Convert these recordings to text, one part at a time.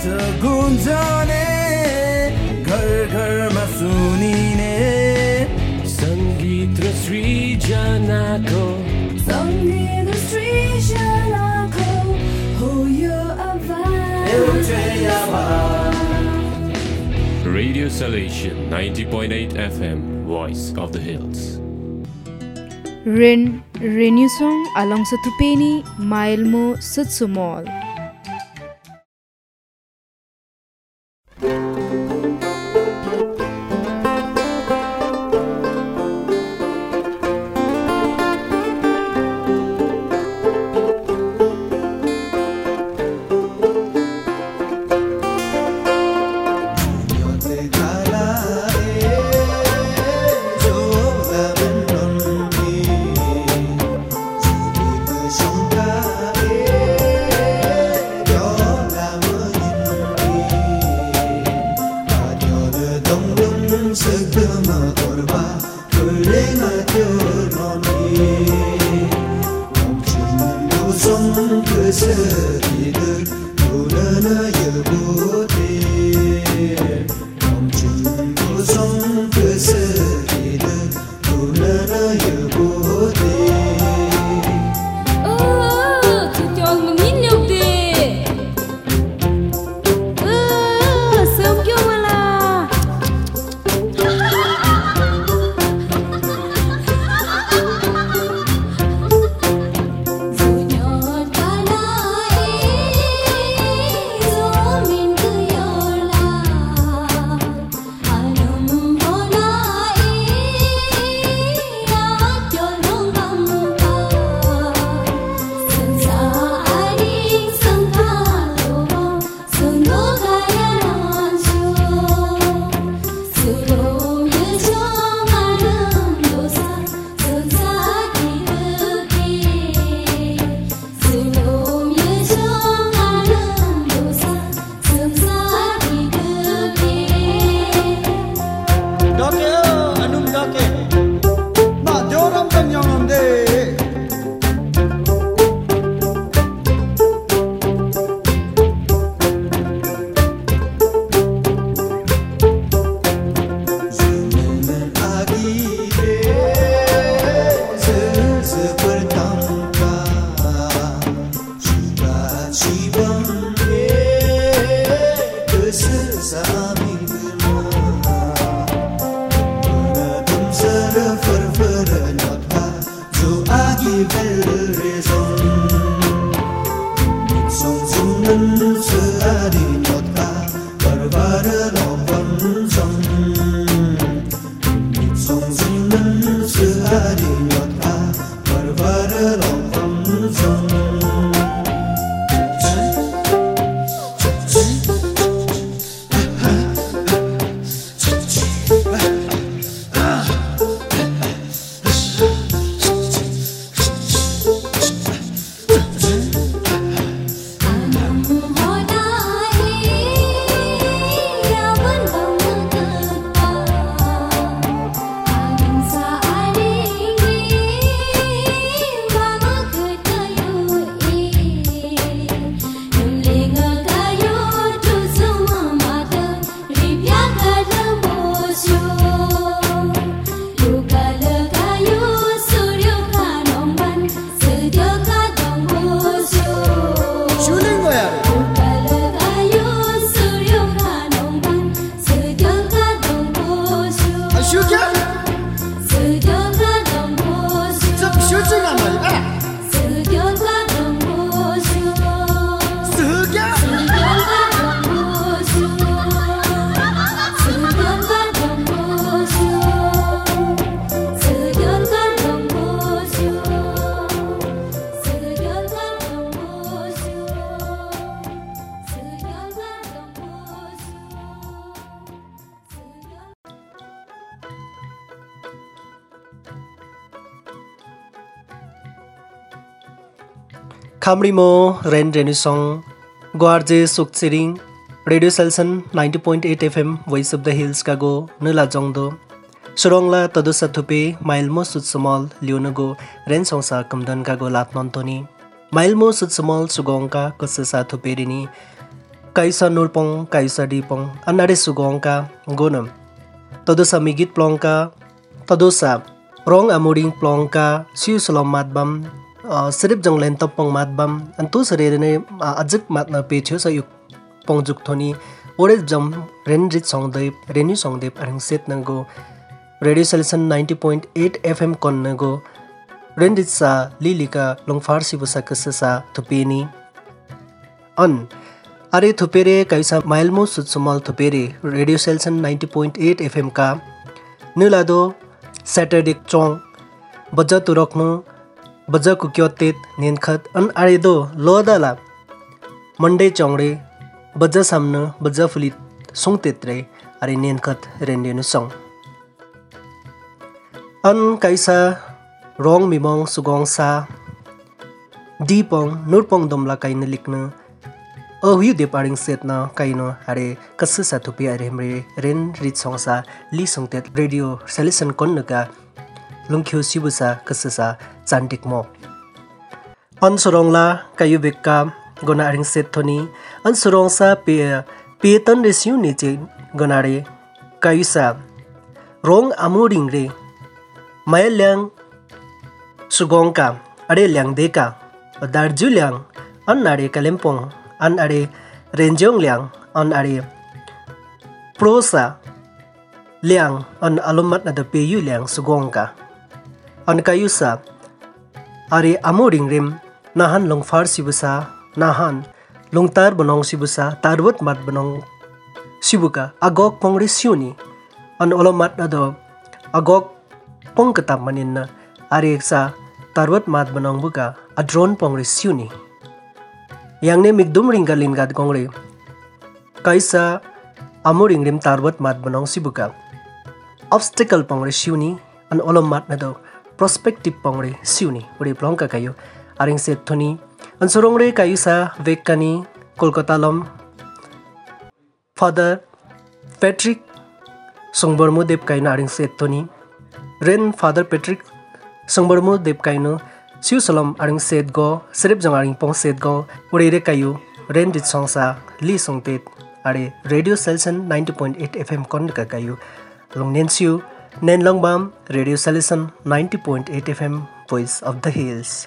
बात गुन्जने घर घरमा सुनिने सङ्गीत र सृजनाको सङ्गीत र सृजनाको हो यो आवाज एउटै आवाज Radio Salation 90.8 FM, Voice of the Hills. Rin Renusong along sa tupeni, mile mo sa. खाम्रीमो रेन रेनु रेनुसङ ग्वार्जे सोक्सेरिङ radio station ninety point eight FM voice of the hills Kago नुला जङ्दो सुरङला तदुसा थुपे माइल माइल्मो सुत्समल लियोनगो रेन सौसा कमदन कागो लात माइल माइल्मो सुत्समल सुगौङका कसेसा थुपेरिनी काइसा नुर्पङ काइसा डिपङ अन्नाडे सुगङका गोनम। तदोसा मिगित प्लङका तदोसा रङ आमोडिङ प्लङका सियुसलम मातबाम सिरिप जङलाई तप मातब अनि तोसरी नै अझक मात्न पेथ्यो छ यो पङजुक थोनी ओरेप जङ रेन्जित सङ्देव रेनी सङ्देव अरिङ सेत नगो radio station ninety point eight FM कन् नगो रेनजित साह लिलिका लोङफार्सिभुसा थुपेनी अन अरे थुपेरे काैसा माइलमो सुमल थुपेरे radio station ninety point eight नुलादो Saturday सेटरडेक् चोङ बजतो बजा कुक्योतेत निनखत अन आरेदो लोदाला. मंडे चोंगरे बजा सामने बजा फुलित सोंगतेत्रे अरे निनखत रेंडेनु सोंग अन कैसा रोंग मिमोंग सुगोंग सा. दीपोंग नुरपोंग दोमला काइन लिखनु. अहिउ दे पारिङ सेतना काइनो हारे कसु सा थुपि अरे हमरे रेन रित सोंगसा ली सोंगतेत रेडियो सेलेसन कोन्नका लुंख्यो सिबुसा कसुसा chandikmo on sorongla kayu beka gona ring sethoni an sorong sa pe pe tan resiu ni je gona re. Kayu sa rong amu ring re. Maya lang sugong ka are liang de ka. Darju liang an are kalempong an are renjong lang an are prosa liang an alumat na da peyu liang sugong ka. An kayu sa ari amu ringrim nahan longfar sibusa nahan longtar bonong sibusa tarwut mat bonong sibuka agok kongres siuni an olomat ado agok pong ketap maninna ari eksa tarwut mat benong buka adron pongres siuni. Yangne migdum ringga lingat kongre kaisa amu ringrim tarwut mat bonong sibuka. Obstacle pongres siuni an olomat ado prospective पङ्ग्रे सिउने उडे प्लङ कायो आरिङ सेत थोनी अन सुर रे कायुसा वेगकानी कलकातालम फादर पेट्री सङ्बरमु देवक आङ सेत थोनि रेन फादर पेट्री सङ्बरमु देवकनु आङ सेत ग सिेप जङ आङ पङ सेत उडे रे कायो रेन रेनजित सङसा ली सङ्तेत आरे radio station ninety point eight FM कयुङ नेु nen long bam radio selection 90.8 fm voice of the hills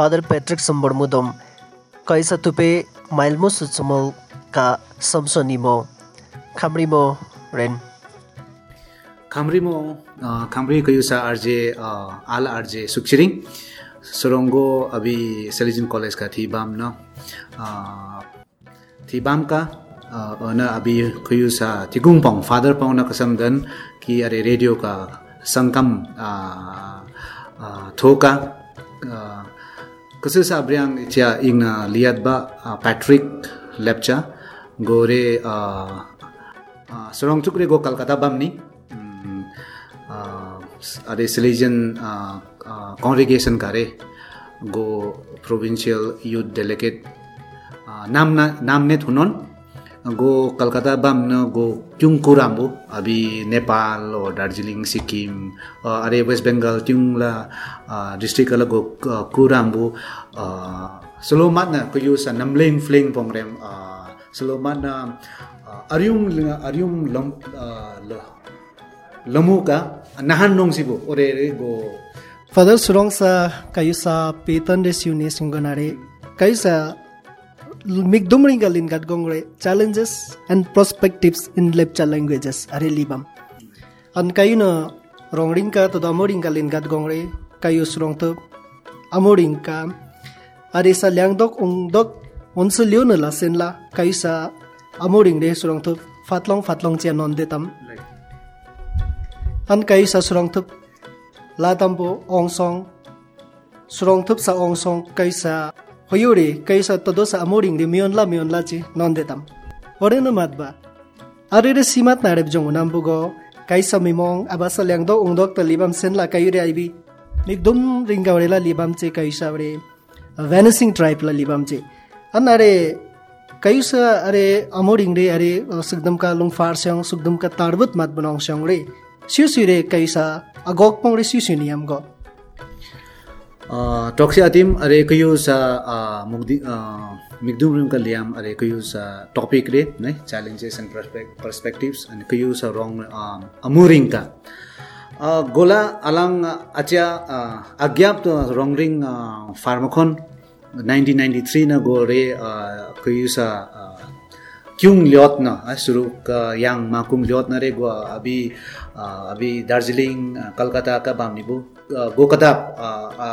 father Patrick Sambhar मुदम कैसा तुपे माइलमो सुचमो का खाम्रिमो रेन खाम्रिमो खाम्रि कयुसा आरजे आल आरजे सुक्सिरिङ सोरोङ्गो अभि सेलिजिन कलेज का थि बाम न थि बाम का न अभि कयुसा तिगुम पाउ फादर पाउ कसम दन कि अरे रेडियो का संकम थोका Kasi sabriang itya ing na liad ba uh, Patrick Lepcha gore uh, uh, sorong tukre go Kolkata bam ni um, uh, are Salesian uh, uh, congregation kare go provincial youth delegate uh, नाम ना नाम ने थुनोन go Kolkata bang no go tiung kurang bu abi Nepal or Darjeeling Sikkim uh, area West Bengal tiung lah uh, district kalau go uh, kurang bu uh, selalu mana kuyu sa namling fling pongrem uh, selalu arium arium lom uh, lomu ka nahan dong sih bu ore ore go Father Surong sa kuyu sa Peter Desiunis singgonare kuyu galin gat gongre challenges and perspectives in lepcha languages are libam. An kayuna rongring ka to amoring galin gat gongre kayu surong to amoring ka are sa lyangdok ungdok onse liona la senla kayusa amoring re surong to fatlong fatlong che non detam an kayusa surong to latambo ongsong surong thup sa ongsong kaisa hoyuri kaisa todo sa amoring de mion la mion la chi non detam ore no matba are re simat na re jong nam bugo kaisa mimong abasa lyang do ung dok ta libam sen la kayure aibi nikdum ringa ore la libam che kaisa ore vanishing tribe la libam che anare kaisa are amoring re are sugdam ka lung far syang sugdam ka tarbut mat banong syang re siu siu re kaisa agok pong re siu siu niam go taxi अतिम अरे कहि मुगदि मिगदुमका Liam अरे कयुस topic रे नै challenges एन्डे perspectives अनि कहियो रङ अमुरिङका गोला अलाङ आच्या रङ रङरिङ फार्मखोन नाइन्टिन नाइन्टी थ्री रे कहि क्युङ लियोत्न है सुरुका याङ माकुम लियोत्न रे गो अभि अभि दार्जिलिङ कलकत्ताका बाम्बु का बामनी बो आ, गो कदाप आ, आ,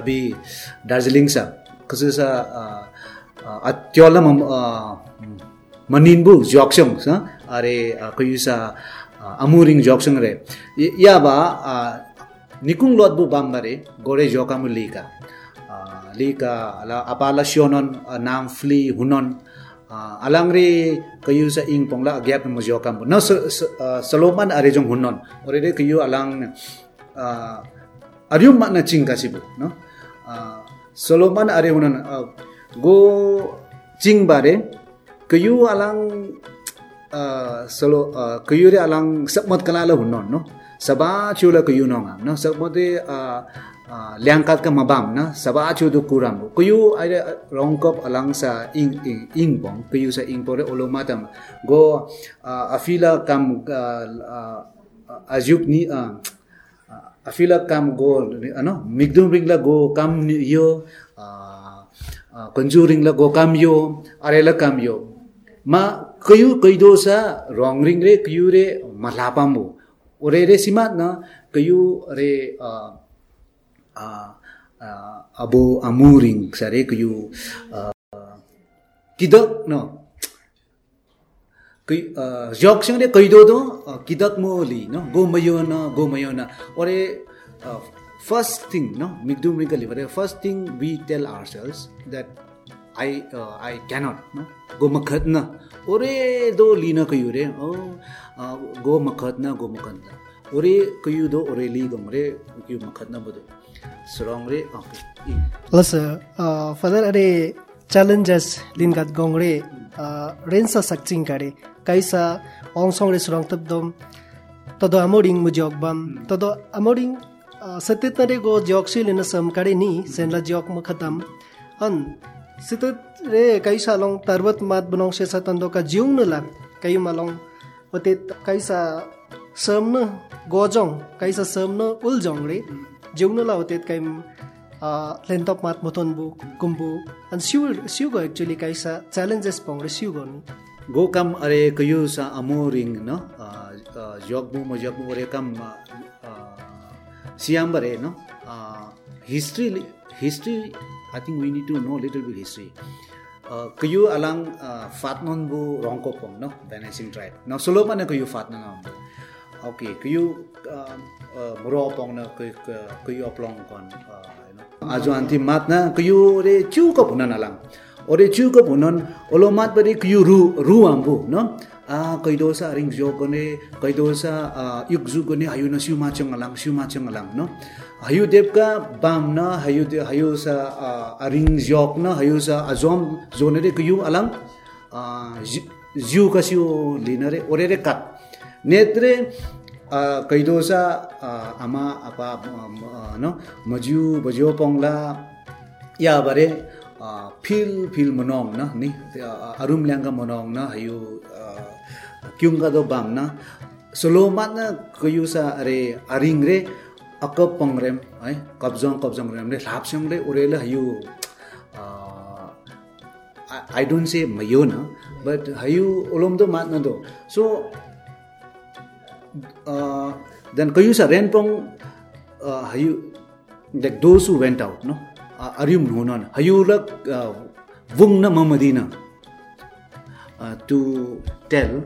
अभी दार्जिलिंग सा कसु सा अत्योला मम मनिन बु जोक्संग सा अरे कयु सा अमुरिंग जोक्संग रे य- या बा आ, निकुंग लोत बु बाम रे गोरे जोकामु Leica Ah, lika ala apala sionon ah, nam fli hunon Ah, alang ri kayu sa ing pongla agyap mo jo kam no sa- sa- ah, saloman are jong hunon ore re kayu alang ah, aryum ma na ching kasibu no? Ah, saloman are hunon ah, go ching bare kayu alang uh, solo uh, kayu re alang sabmat kalala hunnon no? Saba chula kayu no ngam no? Sabmat de uh, uh, liangkat ka mabam na saba chu du kuram kayu ai rongkop alang sa ing ing ing bong kayu sa ing pore olomatam go uh, afila kam uh, uh, ajuk ni uh, आफैलाई काम go होइन मिगदुमरिङलाई go काम यो कञ्चुरिङलाई go काम यो आरे काम यो मा कहि कैदोसा रङ रिङ रे कयु रे मलापाम हो ओरे रे सिमा कहि अबो अमु रिङ सा कयु कहिक न 그 어, 역시에 거의도도 어, 기덕모리 no go mayona go mayona or a uh, first thing no migdu migali but first thing we tell ourselves that I uh, I cannot no go makhatna ore do lina kayu re oh uh, go makhatna go makhatna ore kayu do ore li gom re kayu makhatna bodo strong re okay plus uh, father are challenges lingat gongre uh, rensa sakching kare kaisa ong song re surang tab dom. Todo amoring mujok bam. Todo amoring uh, satit na go jok si lina sam kare ni sen la jok mo khatam. An sitit re kaisa long tarbat mat bunong se satando ka jiung na lang kayo malong otit kaisa sam na gojong kaisa sam na uljong re. Jiung na la otit kay uh, lentop mat moton bu kumbu and siu siu go actually kaisa challenges pong re siu go ni go kam are kayu sa amoring no uh, uh, jog mo mo jog mo ore kam uh, uh, siam bare no history history i think we need to know little bit history. Kayu alang fatnon bu rongko pong no vanishing tribe. No solo pa na kayu fatnon no okay kayu uh, uh, moro pong na kayu oplong kon ajo anti mat na kayu re chu ko punan alang ओरे ज्युक भुनन् ओलो मात्र बढी कयु रु रु आम्बु न कैदोसा अरिङ ज्योग्ने कैदोसा इग जुग्ने हयु न सिउँ मा चङ अलाङ सिउँ मा चङ अलाम न हयुदेवका बाम न हयुदेव हायुसा अरिङ ज्योप न हयुसा अजोम जो नै कयु अलाम ज्यूका सिउ लिन ओरे रे काप नेत्रे कैदोसा आमा आ मज्यू बज्यो पङ्ला या बारे फिल फिल मनाउँ न नि अरुम ल्याङ्ग मनाउँ न हयो क्युङ्गा दो बाम न सोलो मात्र कयो सा अरे अरिङ रे अक पङ रेम है कब्जङ कब्जङ रेम रे लाप्स्याङ रे उरे ल हयो आई डोन्ट से मयो न बट हयो ओलोम दो मात्र दो सो देन कयुसा रेन पङ हयो like those who went out no अरि हयुल बङ नम टु टु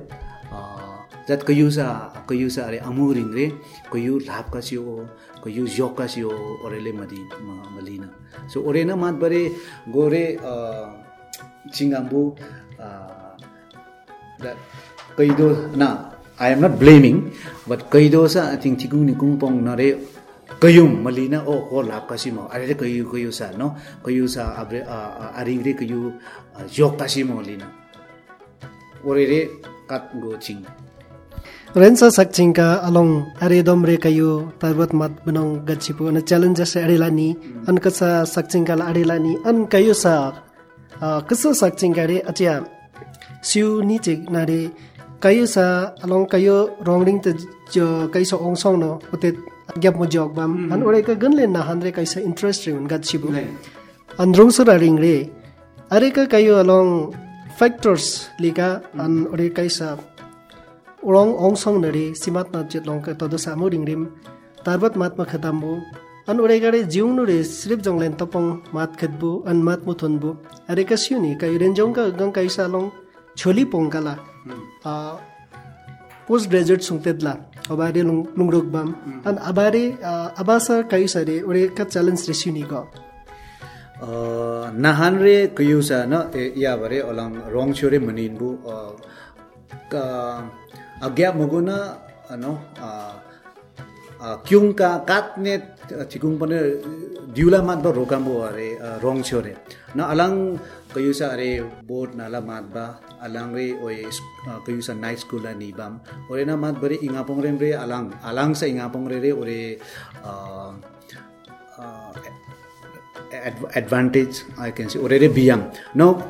कहिले कहिु झापकासियो कहिु जासियो ओरेले मामलीन सो उरेन मारे गोरे नै अम नोट ब्ले बट कैदो साथी ठिकु निकुङ पाउनरे kayum malina o ko lap kasi mo are re kayu kayu sa no kayu sa abre uh, aring re kayu uh, jok kasi mo lina ore re kat go ching rensa sakching ka along are dom re kayo tarbat mat bunong gachipo na challenges sa are lani an ka sa sakching ka la are lani an kayo sa कसो सक्छिङ गाडी अचिया सिउ निचे नारे kayo sa along kayo rongring te jo kai so ong song no ote gap म जियाम् अनि ओडैका गनले नै कैसा इन्ट्रेस्ट रे उन छिबु अन रङसरा रिङ अरे काय अलङ फ्याक्टर्स लिका अनि अरे कैसा ओङ औ न रे सीमात्नाउँका तद सामु रिङडिम् तार बाद माथमा खेताम्बु अनि ओडै गाडी जिउनु रे सिर्प जङ्ले तप माथ खेद्बु अनि माथ मुथ थुनबु अरे कािउ नि गङ कैसा अलङ छोली पङ्काला post graduate sungtedla abare lung lungrogbam and abari abasa kaisare ore ka challenge resuni go nahan re kuyusa na ya bare olang rong chure manin bu agya maguna ano kyung ka katne thikung pane diula mat do rokambo are rong chure na alang kuyusa are board nala mat ba alang re oi kuyusa night school ni bam ore na mat bare ingapong rem re alang alang sa ingapong re re ore advantage i can say ore re biang no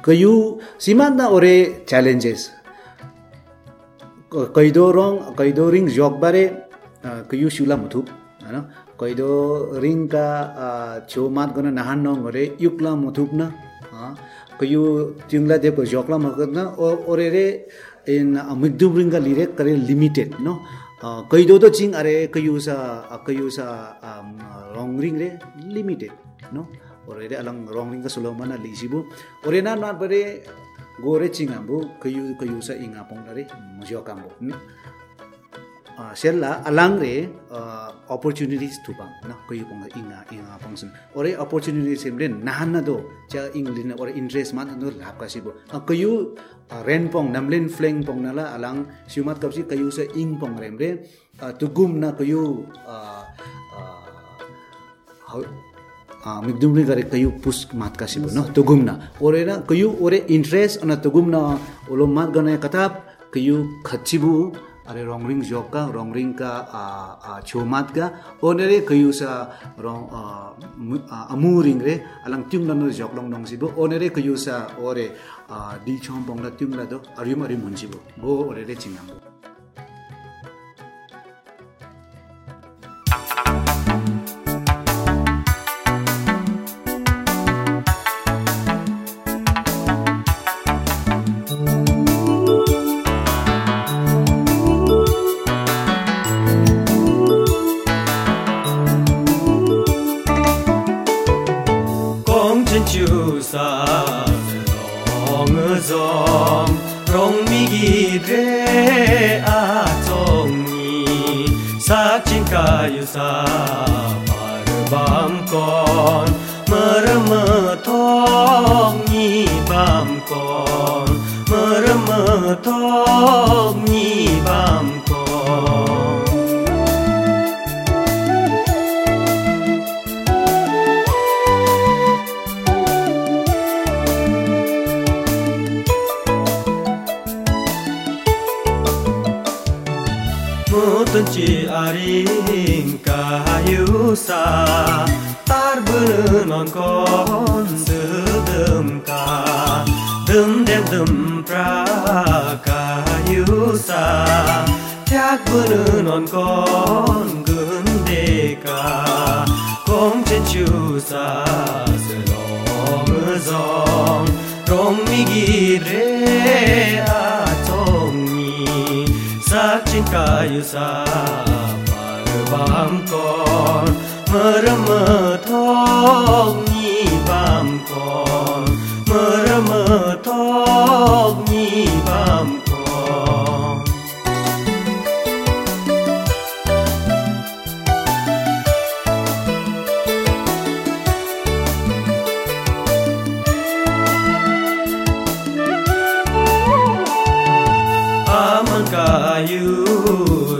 kayu simanda ore challenges kaido rong kaido ring jog bare kayu shula muthu ano kaido ring ka cho mat gona nahan no ngore yukla muthup na kayu tingla de ko jokla makna ore re in amigdum ring ka lire kare limited no? Kaido to ching are kayu sa kayu sa rong ring re limited no? Ore re alang rong ring ka sulomana lisibu. Ore na na bare gore chingambu kayu kayu sa inga pong dare mjo uh, shella alang re uh, opportunities tu bang na koi pong inga inga function ore opportunities sem len nahan na do cha englin or interest man no lap ka sibo uh, kayu uh, ren pong namlen fleng pong nala alang siumat kapsi kayu se ing pong rem re uh, tugum na kayu uh, uh, how, मिगदुमले गरे कयु पुस मात का सिबो न तुगुम न ओरे न कयु ओरे interest न तुगुम न ओलो मात गने कताब कयु खचिबु are wrong ring jok ka wrong ring ka chomat ka. Onere kayu sa wrong amu ring re alang tyung lan jok long dong sibo onere kayu sa ore di chom bong la tyung la do aryum aryum hun sibo bo. Ore re chingang dum ka dum dem dum pra ka yu sa. Thác bữa non con gương đề ca không trên chu sa sẽ lo mưa gió rong mi gi re a trong mi sắc trên ca yu sa phải bám con. Mơ ra mơ thong kayu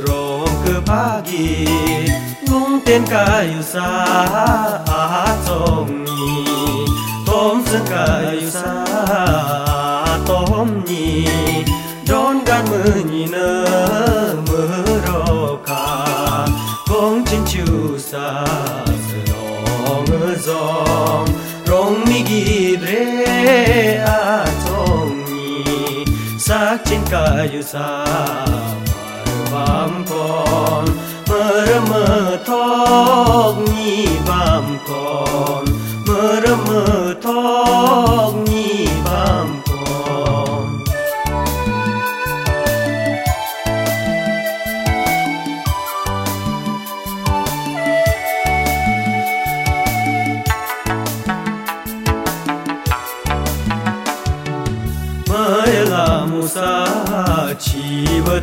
rong ke pagi ngung tên kayu sa ಆಯುಷಾ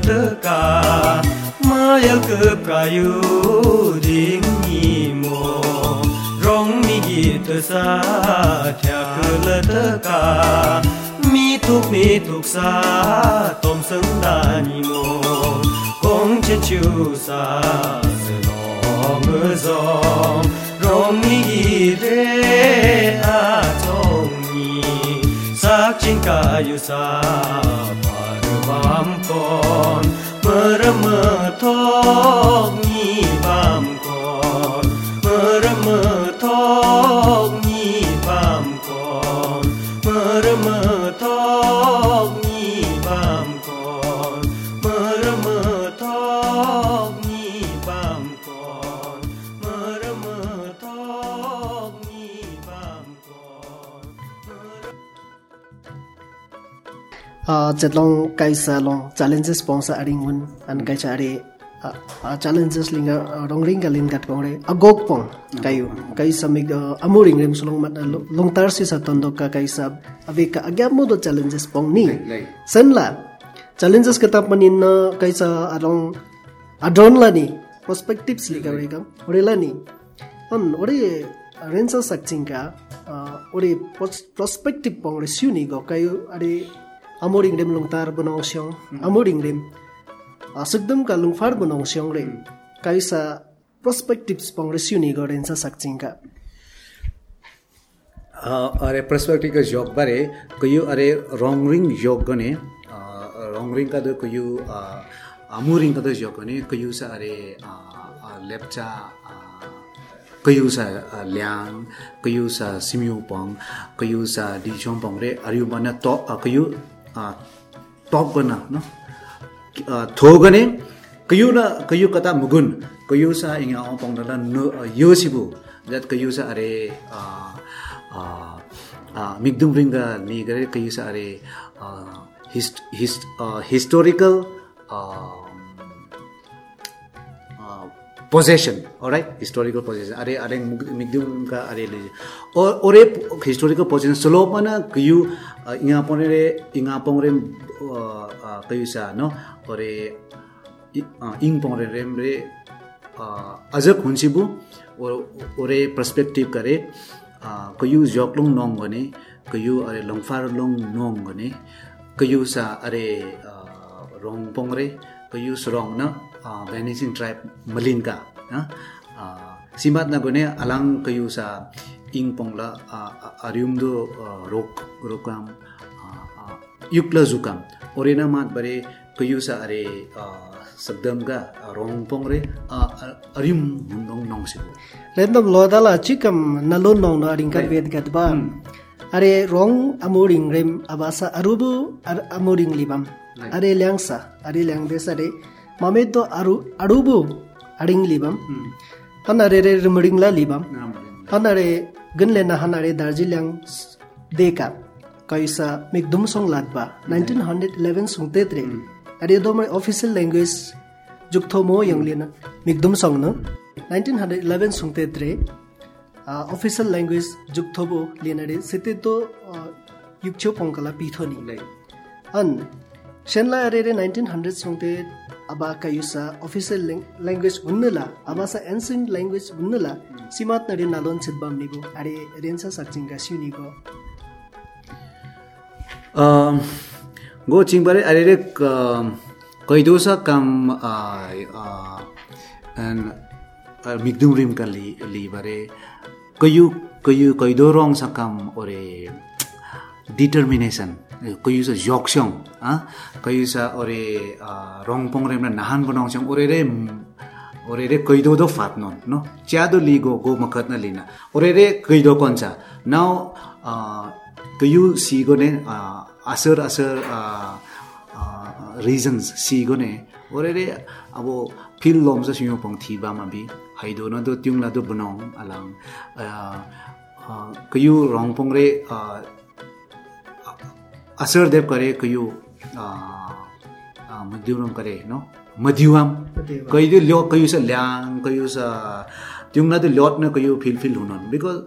chivataka Mayal kup kayu ding ni mo Rong mi git sa thyak lataka Mi thuk mi thuk sa tom sang da ni mo Kong chen chu sa Senong zong Rong mi git re a chong ni sak chin kayu sa ความก่อนเมื่อเมื่อทอง chetlong kaisa long challenges pongsa aring an kaisa are challenges linga rong ring galin gat kongre agok pong kayu kaisa mig amuring rem sulong mat long tar si sa tondok ka kaisa ave ka agyap mo do challenges pong ni Like, sanla challenges ka tap manin na kaisa arong adon la ni perspectives re ka ore la ni on ore rensa sakching ka ore pros- perspective pong re syuni go kayo are amoring rem long tar bonong syong amoring rem asukdam ka lung far bonong syong re kaisa perspectives pong re syuni go rensa sakching ka अरे perspective का job बारे कयु अरे रङ ring job गने रङ ring का दो कयु अमु ring का दो job गने कयु सा अरे लेप्चा कयु सा ल्याङ कयु सा सिम्यु पङ कयु सा डिचोङ पङ रे अरियु बना तो कयु टप बना न थोगने कयु न कयु कता मुगुन कयु सा पङ दला न यो सिबु जत कयु सा अरे मिगदुम रिंगा नि गरे कयु सा अरे हिस्टोरिकल possession alright पोजेसन अरे हिस्टोरिकल पोजेसन अरे अरे मिग्दुङका अरे अरे हिस्टोरिकल पोजेसन स्लो पनि कयु यहाँ पाउने रे यहाँ पाउँ रे कयु न अरे इङ पाउँ रे रेम रे अझ खुन्सिबु अरे पर्सपेक्टिभ गरे कयु जोक्लुङ नङ भने कयु अरे लङफार लङ नङ भने कयु सा अरे रङ पङ रे कयु सुरङ न Banyasing tribe Malinka. Simat na gune alang kayo sa ing pongla ariumdo rok rokam yukla zukam. Orena mat bare kayo sa are sabdam ga rong pong re arium nong nong sibo. Lendom lodala chikam nalon nong na ringkat ved gadban. अरे रोंग अमोरिंग रेम अबासा अरुबु अमोरिंग लिबम अरे ल्यांगसा अरे ल्यांगदेस अरे ममित्तो अरू बो हिङली मरिङला हाना दार्जिलिङ दे का किस मकदम सङ लाद नाइन्टिन हन इलेभेन अफिसियल अरेद अफिसियल लगुवेज जुग मेन मकदुम सङ्नु नाइन्टिन हन्ड्रेड इलेभेन सङ्तेत्रे अफिसियल लेगुवेज जुक्थो बिना त यक्ङ्कला पीथनी सेन्ला नाइनटिन हन्ड्रेड सङ्ते Aba kayusa official language unnula, aba sa ancient language unnula, simat na rin nalon sitbam nigo, ari rin sa sakjingga siyo nigo. गो चिङबारे अरे कैदो सा काम मिगदुम रिम का ली ली बारे कयु कयु कैदो रंग सा काम और डिटर्मिनेशन कोही छ जोक्छौँ कोही छ अरे रङ पङ्रे नहान बनाउँछौँ ओरेर ओरे रे कैदोदो फात्न न? च्यादो लि गो मखत न लिन। ओरे रे कैदो कन्छ न कयु सिगो नै असर असर रिजन्स सिगो नै ओरे रे अब फिल लगाउँछ सुमा बि हैदो दो तिमना दो बनाउँ अँ कयु रङपङ रे असरदेव गरे कहि मध्युरम करे होइन मध्युवाम कहिले छ ल्याङ कहिमना त लट्न कहियो फिल फिल हुन because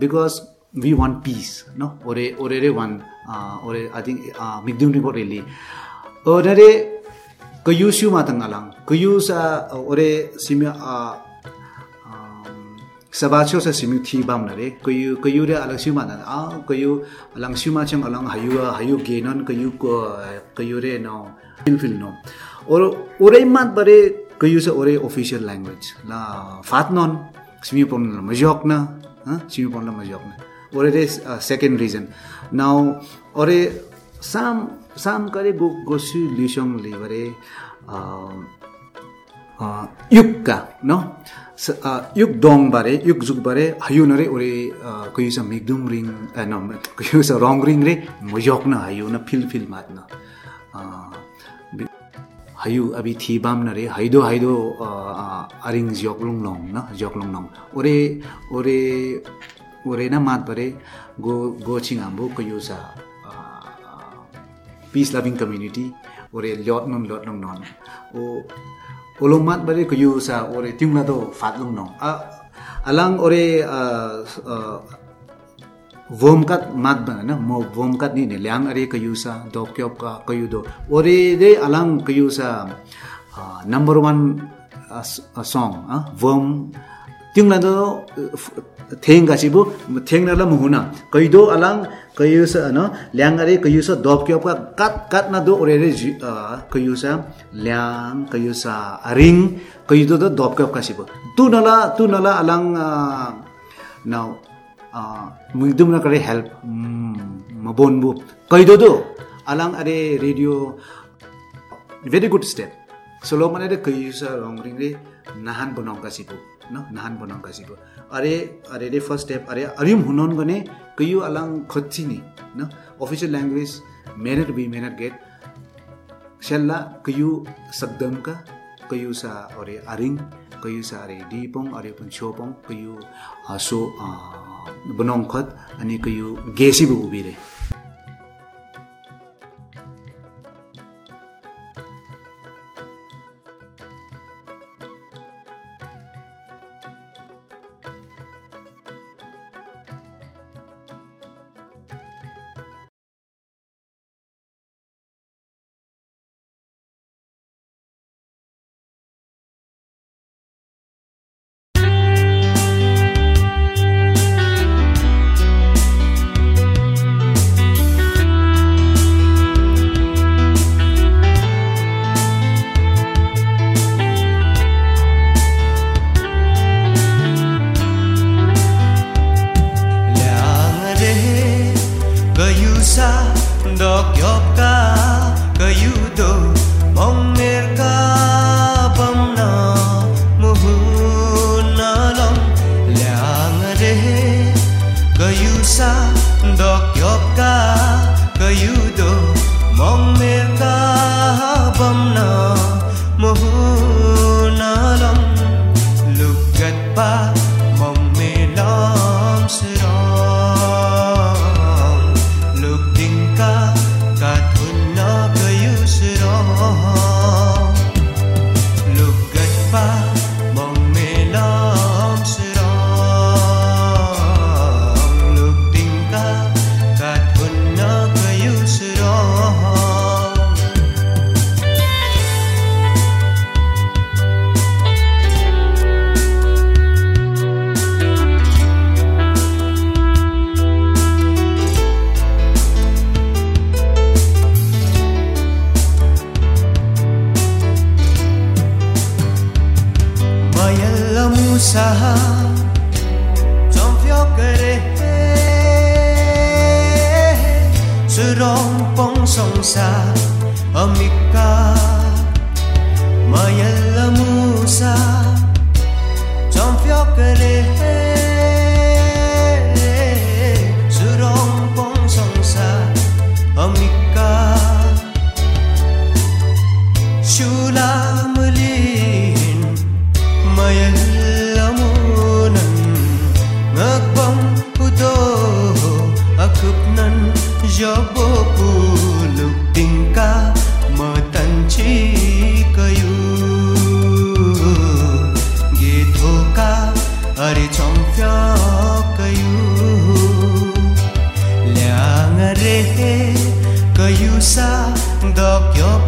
because we want peace होइन ओरे ओरे रे वान ओरे आई थिङ्क मिध्ये लिओरे मातङ्गालाङ मातालाङ ओरे सिम सभा छो स्विमिङ थि बम्नरे कहि कहि्यु रे अलङ सिउँ मान अँ कहिु अलङ सू माउ अलङ हयु गेन कहियू कहियू रेन न फिल नरै मारे कहिुस ओरे अफिसियल ला फात नन स्विु पो न अक्क न स्विु पोलि अक्न ओरे सेकेन्ड रिजन ओरे साम करे गो सि लिस लि युगका न युग दोङ बारे युग जुग बारे हायु नरे ओरे कहि मिगदुम रिङ कहि रङ रिङ रे म न हयुन फिल फिल मात्न हयु अभि थिए हाइदो हाइदो अरिङ ज्यक्लुङ नङ न जोक्लुङ नङ ओरे ओरे ओरे न मात बारे गो गोछि पिस लभिङ कम्युनिटी ओरे नङ ओ olomat bari ko yusa ore tingla do fatlung no a, alang ore vom kat mat ban na, mo vom kat ni leang ari ko yusa do kyop ka ko yudo ore de alang ko yusa number 1 song, a, vom. Tingla do theng ga sibu theng na la muhuna kaido alang kayu sa no? Liang are kayu sa dop kyop ka kat kat na do ore re kayu sa liang kayu sa ring kayu do do dop kyop ka chibu tu nala tu nala alang now mungdum na kare help mabon bu. Kay do alang are radio very good step. Solo mane de kayu sa rong ring re nahan bonong ka no? Nahan bonong ka अरे अरे रे first step अरे अरिम हुनुहुन् भने कहियू अलाङ खिनी अफिसियल मेनर बी मेनर गेट। सेल्ला शब्दम का कहिु सा अरे अरिङ कहिु सा अरे डिपङ अरे छो पङ कहि बन खत अनि कहियू गेसी उभिरे dok yok ka ari chomfya kayu leang re kayu sa dokyop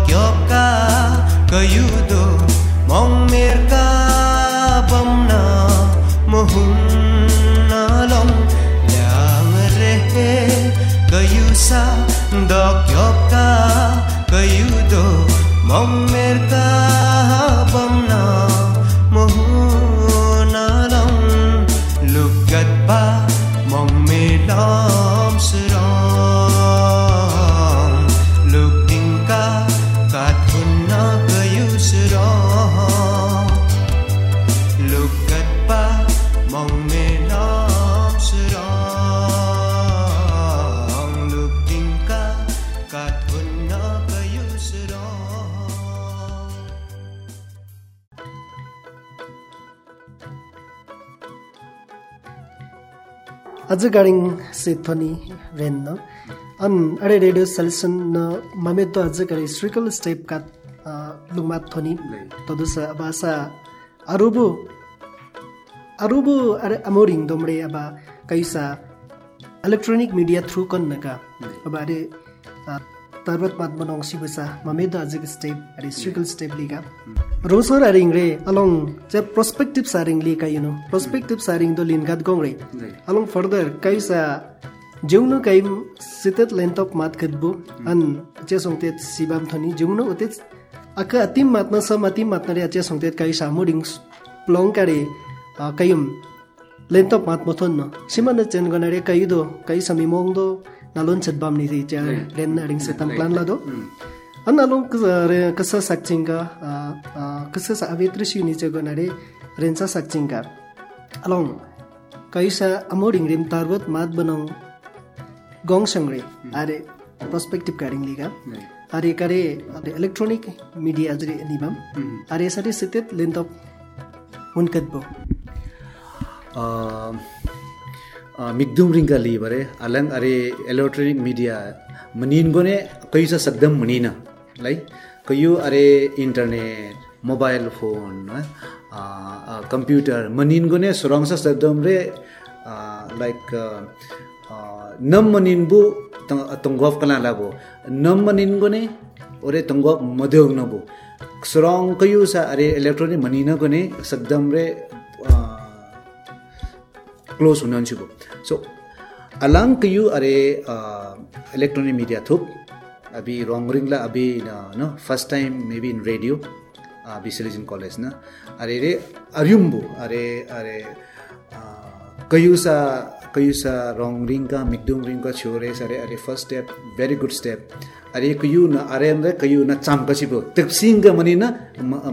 Mom अझ गाडिङ सेथनी रेन न अन अरे रेडियो सल्सन ममे तो अझ गाडी स्टेप का लुमात थोनी। तदुस अरे अमोरिङ दोमडे अब कैसा इलेक्ट्रोनिक मिडिया थ्रु कन्नका। अब अरे तर्वत बाद बनाउँ सिबुसा ममेद अजिक स्टेप अरे सिकल स्टेप लिका रोसर अरे इङ्रे अलङ चाहिँ प्रोस्पेक्टिभ सारिङ लिएका यु नो प्रोस्पेक्टिभ सारिङ दो लिन गाद गौँ रे अलङ फर्दर काइसा जिउनु काइम सितेत लेन्थ अफ मात खेद्बु hmm. अन चेस हुन्थे सिबाम थनि जिउनु उते अक अतिम मात्मा सम अतिम मात्मा रे चेस हुन्थे काइसा मुडिङ्स प्लङ कारे कयुम लेन्थ अफ मात्मा थन्न सिमन चेन गनरे काइदो काइसा मिमोङ दो nalon chat bam ni si cha ren na ring setan plan la do an nalon kasa sakchinga kasa sa avetri si ni cha go na re ren sa sakchinga along kaisa amoding rim tarwat mat banong gong sangre are perspective गाडिङ लिगा आरे कारे आरे electronic media जरे निबम आरे सारे सितेत length of मुनकत बो ली बरे अलंग अरे electronic media मनीन गोने कई सा सकदम मनीना लाई कयु अरे इंटरनेट मोबाइल फोन कंप्यूटर मनीन गोने सुरंग सा सकदम रे लाइक नम मनीन बु तंगवाफ कला लागो नम मनीन गोने ओरे तंगो मदेव नबो स्ट्रॉंग कयू सा अरे इलेक्ट्रॉनिक मनी न सकदम रे क्लोज हुन छिबो सो अलांग कयू अरे इलेक्ट्रॉनिक मीडिया थुप अभी रोंगरिंग ला अभी न first time maybe in radio अभी सिलेजन कॉलेज ना अरे रे अरियुम्बो अरे अरे कयू सा कयू सा रोंगरिंग का मिकडुम रिंग का छोरे सरे अरे first step very good step अरे कयू न अरे अंदर कयू न चाम कसिबो तिप्सिंग का मनी ना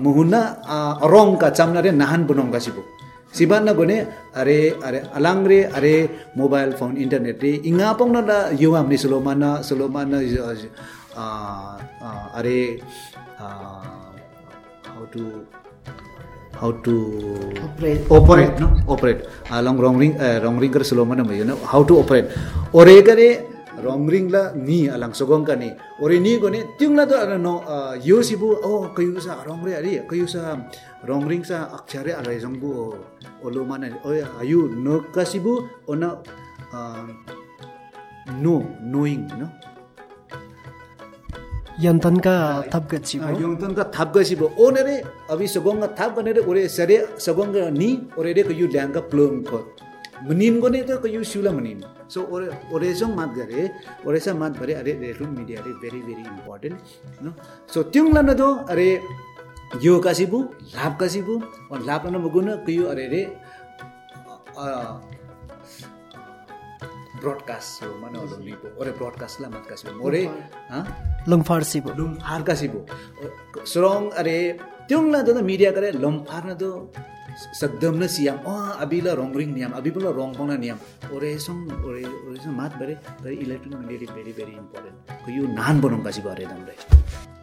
मुहुना अरोंग का चाम ना रे नाहन बनोंग कसिबो सिबान ना गने चिबान्न गने अरे अरे अलाङ्रे अरे मोबाइल फोन इन्टरनेटले इङ्गा पाउन र यो हामीले सुलो मान्न सुलो मान्न अरे how to how to operate operate long wrong ring wrong ring गरेर सुलो मान्न भयो होइन हाउ टु ओपरेट ओरे गरे रङ रिङला नि अलाङ सोगङका नि। ओरे नि गने त्युङलाई त न यो सिबु ओ कहिसा रङ रे अरे कहिसा रङ रिङ छ अक्षरे अरे जङ्गु olo mana oya oh ayu no kasibu ona ah, uh, no knowing no? Yantan ka thapga chibo ah, yantan ka thapga chibo onere abi sabonga thapga nere ore sare sabonga ni ore re ko yu langa plum ko menin gone to ko yu shula menin. So ore ore jong mat gare ore sa mat bare are re room media re very very important no? So tiung lana do are यो कासिबु लाप कासिबु और लाप ना मगुना क्यों अरे रे broadcast हो माने और लोनी बो और ब्रॉडकास्ट ला मत कासिबु मोरे हाँ? लुंगफार सिबु लुंगफार कासिबु सुरोंग अरे त्योंग ला तो ना मीडिया करे लुंगफार ना तो सकदम ना सियाम ओ अभी ला रोंग रिंग नियम अभी बोला रोंग पोंग नियम ओरे सोंग ओरे ओरे सोंग मात बरे तो electronic media very very important क्यों नान बनोंग कासिबु अरे दम रे।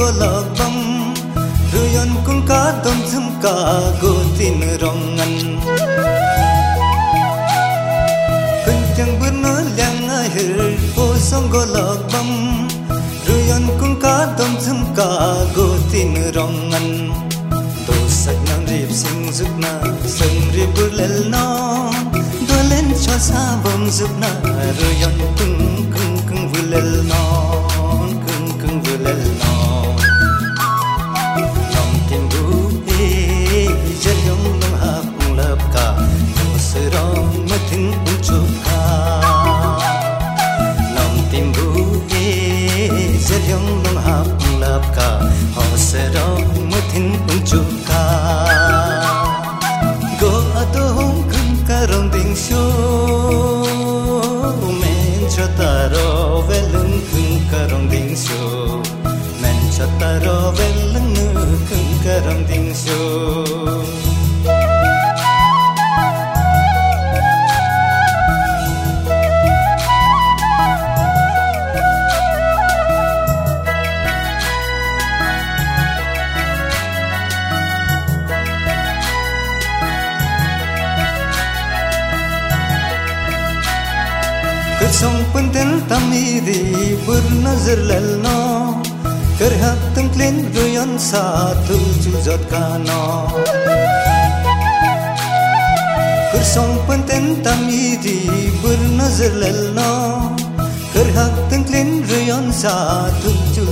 go la bam ruyon kun ka dom zum ka go tin rong ngan kun chang bur no lang a hir po song go la bam ruyon kun ka dom zum ka go tin rong ngan do sak nam rip sing zuk na sum ri bur lel no do len cho sa bom zuk na ruyon kun kun kun vul lel no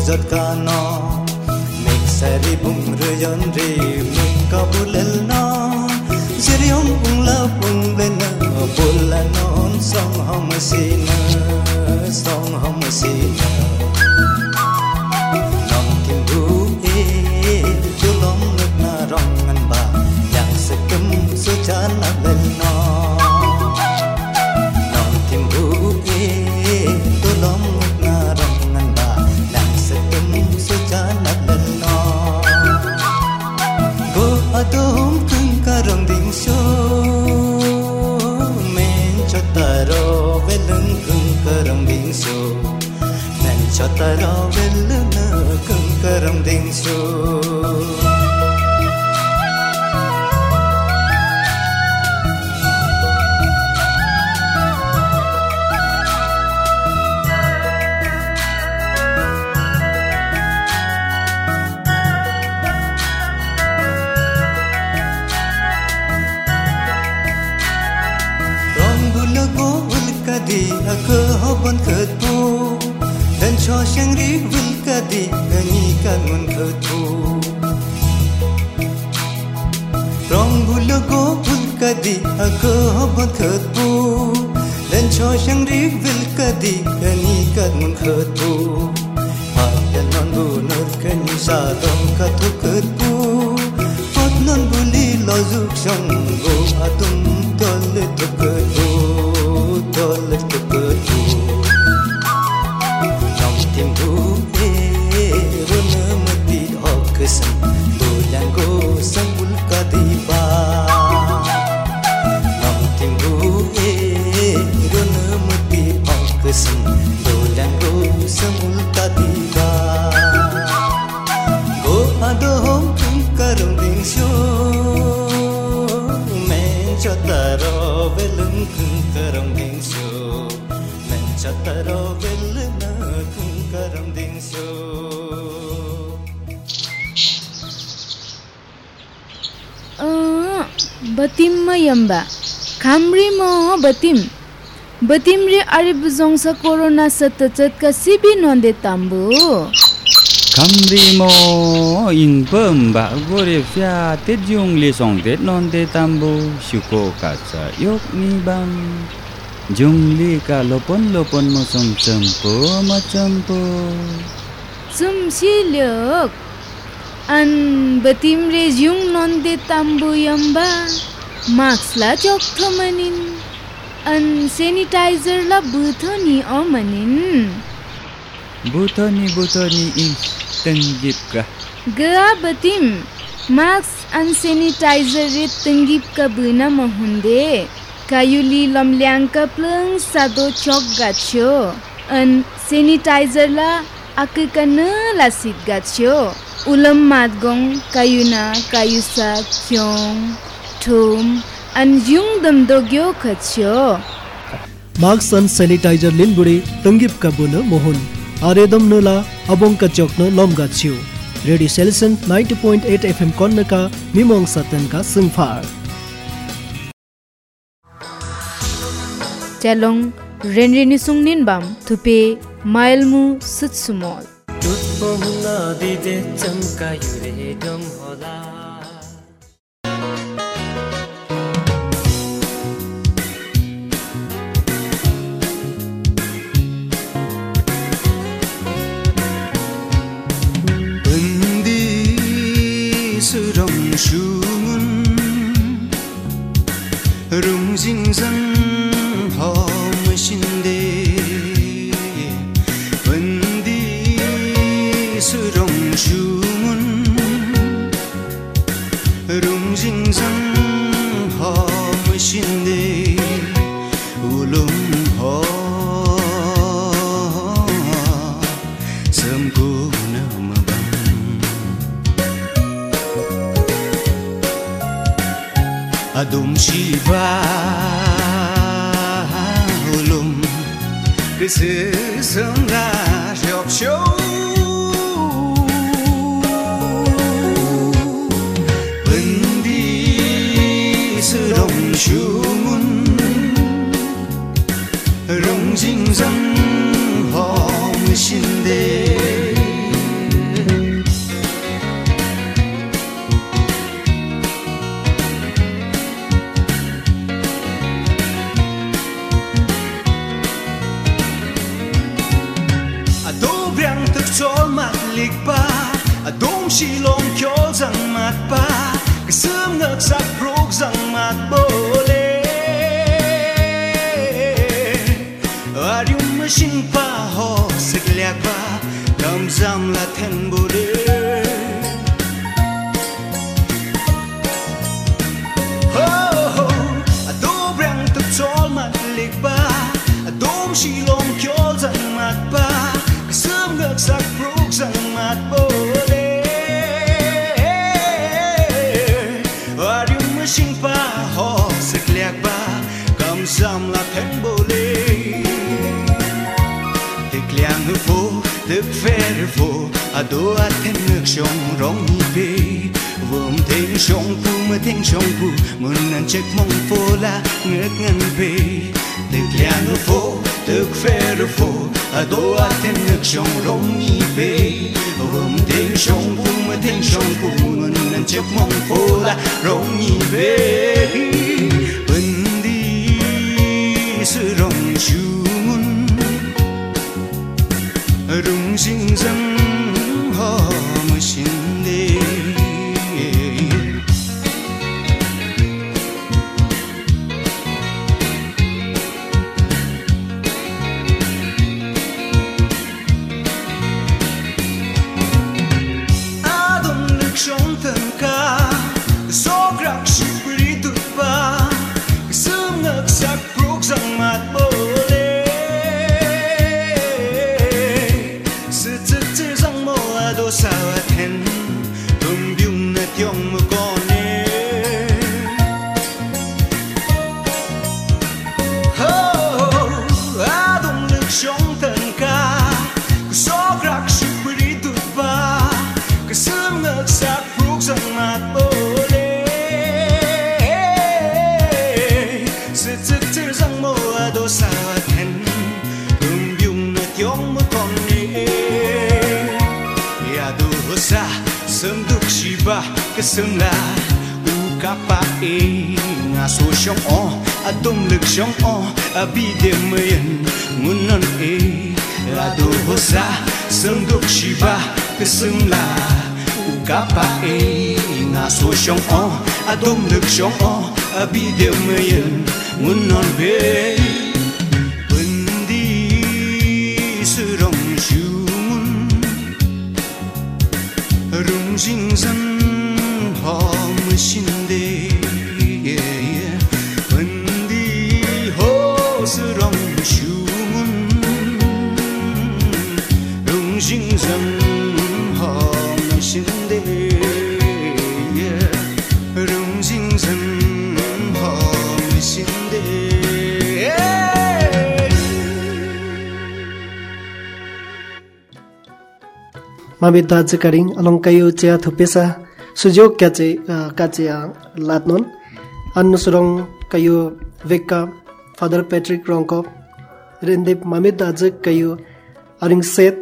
giọt ca nó. Mình sẽ đi bùng rơi yon rì, mình có bù lên nó. Chỉ đi ông bùng la bùng lên nó. Bù là nó on song hom xin song hom xin lòng kim bu e chú lòng nước na rong ngăn ba yang sẽ cấm số chán là things to a good सिबी नन्दे ताम्बो Kamri mo in pem ba gore fia te jung le song te non te tambo shuko ka sa yok ni bam jung li ka lopon lopon mo song champo ma champo चुम्सी ल्याक अन बतिमरे जुङ नन्दे ताम्बो यम्बा मास्कला चोक्थ मनिन्। अन सेनिटाइजरला बुथो नि अमनिन् butoni butoni in tenggip ka गआ बतिम मास्क अन सेनिटाइजर रे तंगिप का बुना महुंदे कायुली लमल्याङ का प्लङ सादो चोक गाछ्यो अन सेनिटाइजर ला आके का न ला सिट गाछ्यो उलम मादगोङ कायुना कायुसा क्योङ ठुम अन युङ दमदोग्यो खच्यो मास्क अन सैनिटाइजर लिनबुडे तंगिप का बुन मोहन। आरेदम नला अबोंग का चोकन लम गाछियो रेडियो सेल्सन 90.8 एफएम कन्न का मिमोङ सतन का सिंफार च्यालोङ रेनरेनी सुङनिन बाम थुपे माइलमु सुत्सुमोल। टुप्पोहुन 今生 ho sực lẹc ba, cầm giam là thêm bồ lê. Thực liang hư phố thực phê hư phố à đô nước sông rong hi bê vườn thêm sông phu, mưa thêm sông phu muốn ăn chiếc mong phố la nước ngân bê thực liang hư tức fel och få Att då att en nöksång rong i be Rum ting sång bum och ting sång bum Unnen chöp mong få la rong i be đi sư rong shumun Rung sinh zang ho mu sinh e nga su shong o a dum luk shong o a bi de me yin mun non be bun di su rong shu mun rung jing zan ha mu shin de bun di ho su rong shu mun rung jing zan Mamit दाजु अरिङ along कैय चिया थुपेसा सुझयोग क्याचे का चिया लात्नोन् अन्न सुर कैयो वेक्का फादर पेट्रिक रङक रेनदेप मामित दज कयो अरिङ सेत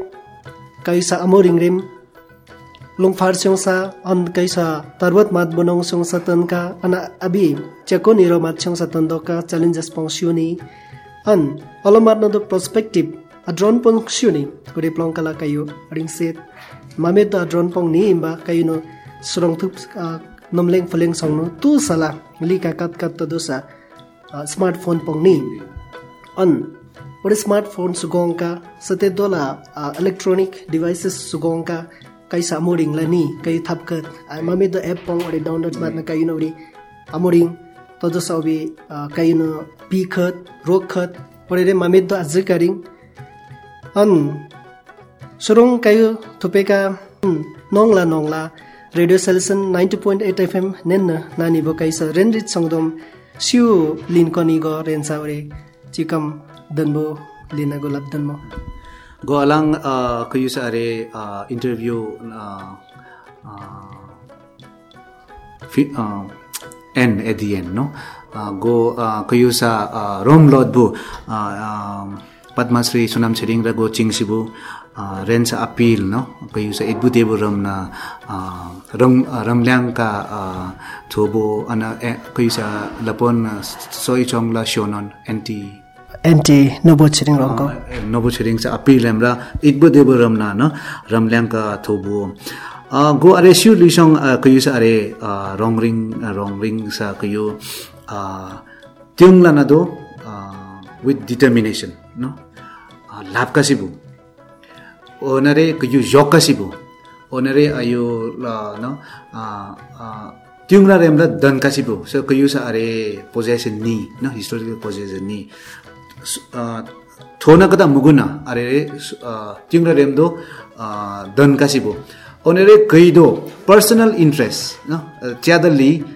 कै सा अमोरिङ लुङफार लुङ फार्स्यौंसा अन कैसा तर्वत मात बन सौं सतन का अन अभि च्याको निरो मात सातन दो कहाँ च्यालेन्जेस पाउँ सिओनी अन अलङ मार्न द प्रस्पेक्टिभ ड्रोन पङ्स्युनि प्लङला कहि अरिङ सेत मामित द्रोन पङ नि कहिनो सुरङथ थम्लङ फलङ सङ्नु तु सला लिकात कत तदोसा स्मार्ट फोन पाउँ नि अन् ओरे स्मार्ट फोन सते दोला इलेक्ट्रोनिक डिभाइसेस सुगोङका कैसा मोरिङला नि कही थप खत एप पङ अरे डाउनलोड मार्न कहिले अोरिङ तदोसा कहिनो पिखत रोग खत परे रे अन सुरुङ कायु थुपेका नङला नङला radio station ninety point eight FM नेन नानी बोकाइस रेन्द्रित सङ्गदम सियु लिन ग रेन्सा ओरे चिकम दनबो लिन गोलाप दनमो गोलाङ कयुस अरे interview and at the end no गो कयुसा रोम लोदबु पद्माश्री सुनाम छिरिङ र गोचिङ सिबु रेन्स अपिल न? कहिले छ इक्बुदेव रमना रङ रमल्याङका थोबो अन ए कहिपन सोइचला सियोन एन्टी। एन्टी छोरी नोभो छेडिङ अपिल हाम्रा इक्बुदेव न न? रमल्याङका थोबो। गो अरे सिउ लिसोङ कहि रङरिङ रङरिङ छ कहिङलाई नदो विथ डिटर्मिनेसन न? लाभकसी भयो ओनरे यो जोकसी भयो ओनरे यो ल न त्युङ्रा रेम र दनकासी सो कयो अरे पोजेसन नि न हिस्टोरिकल पोजेसन नि। थो नक त मुगु अरे रे त्युङ्रा रेम भयो ओनरे कैदो पर्सनल इन्ट्रेस्ट न च्यादली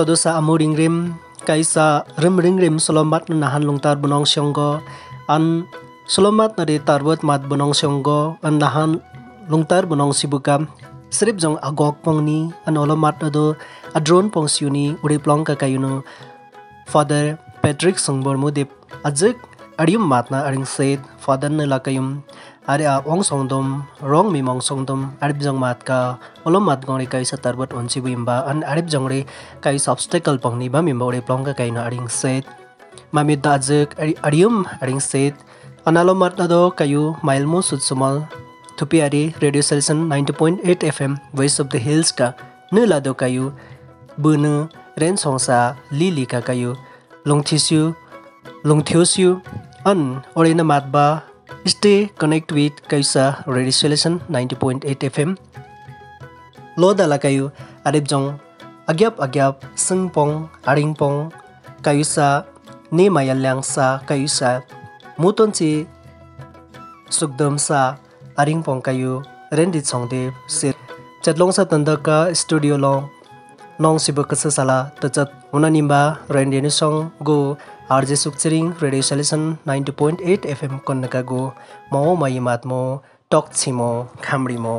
todo sa amuring rim kaisa rim ring rim solomat na nahan lungtar bunong syonggo an solomat na de tarbot mat bunong syonggo an nahan lungtar bunong sibukam srip jong agok pongni an olomat do adron pong siuni uri plong ka father patrick songbor mudip. Ajik adium matna aring said. Father na lakayum आङ सङदो रोङ म सङदोम आरिब जङ मालम् माङै कार्वट हुन्सी अन् अरिब जङ कि सब्सटेकल पङ नि बारे पङ्ग कही अरिङ सेत मामित दज अम अरिङ सेत अनालोल मादो कयु माइलमो सुत सुमल थुपिरी radio station nine two point eight F M voice of the हिल्सका नुलादो कायु ब्रेन सङसा लिली कयु लस्यु लोसु अन् उडे न मातबा Stay connect with Kaisa Radio Solution 90.8 FM. Lo dala kayu arip jong agyap agyap sengpong aringpong kayusa ni mayalyang sa kayusa muton si sugdam sa aringpong kayu rendit songde sir chatlong sa tanda ka studio long nong sibo kasa sala tachat unanimba rendini song go RJ Sukchiring radio station ninety point eight FM कन्नकागो गगो मो माइमात्मो टक्छिमो खाम्रिमो